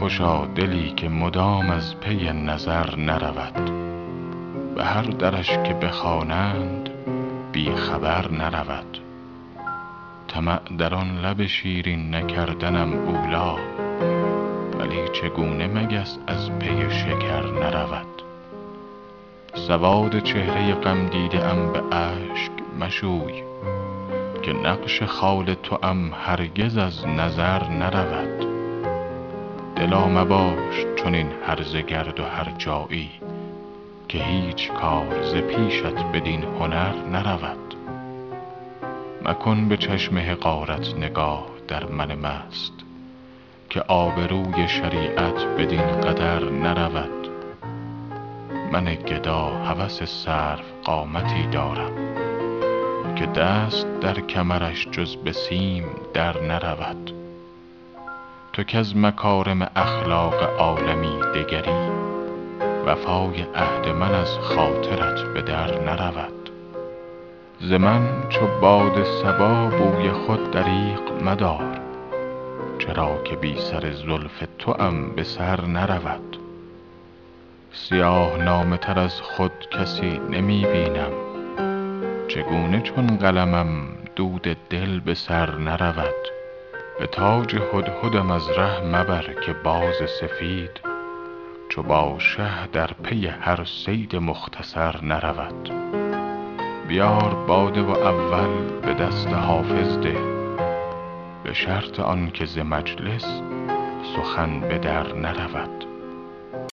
بگشا دلی که مدام از پی نظر نرود. به هر درش که بخوانند بی خبر نرود. طمع در آن لب شیرین نکردنم اولی ولی چگونه مگس از پی شکر نرود؟ سواد چهره غم دیده ام به اشک مشوی که نقش خال توام هرگز از نظر نرود. دلا مباش چنین هرزه گرد و هرجایی که هیچ کار ز پیشت بدین هنر نرود. مکن به چشم حقارت نگاه در من مست که آبروی شریعت بدین قدر نرود. من گدا هوس سروقامتی دارم که دست در کمرش جز به سیم در نرود. تو کز مکارم اخلاق عالمی دگری. وفای عهد من از خاطرت به در نرود. ز من چو باد صبا بوی خود دریغ مدار. چرا که بی سر زلف توام به سر نرود. سیاه نامه تر از خود کسی نمی بینم. چگونه چون قلمم دود دل به سر نرود. به تاج هدهدم از ره مبر که باز سفید چو با شه در پی هر صید مختصر نرود. بیار باده و اول به دست حافظ ده به شرط آن که ز مجلس سخن به در نرود.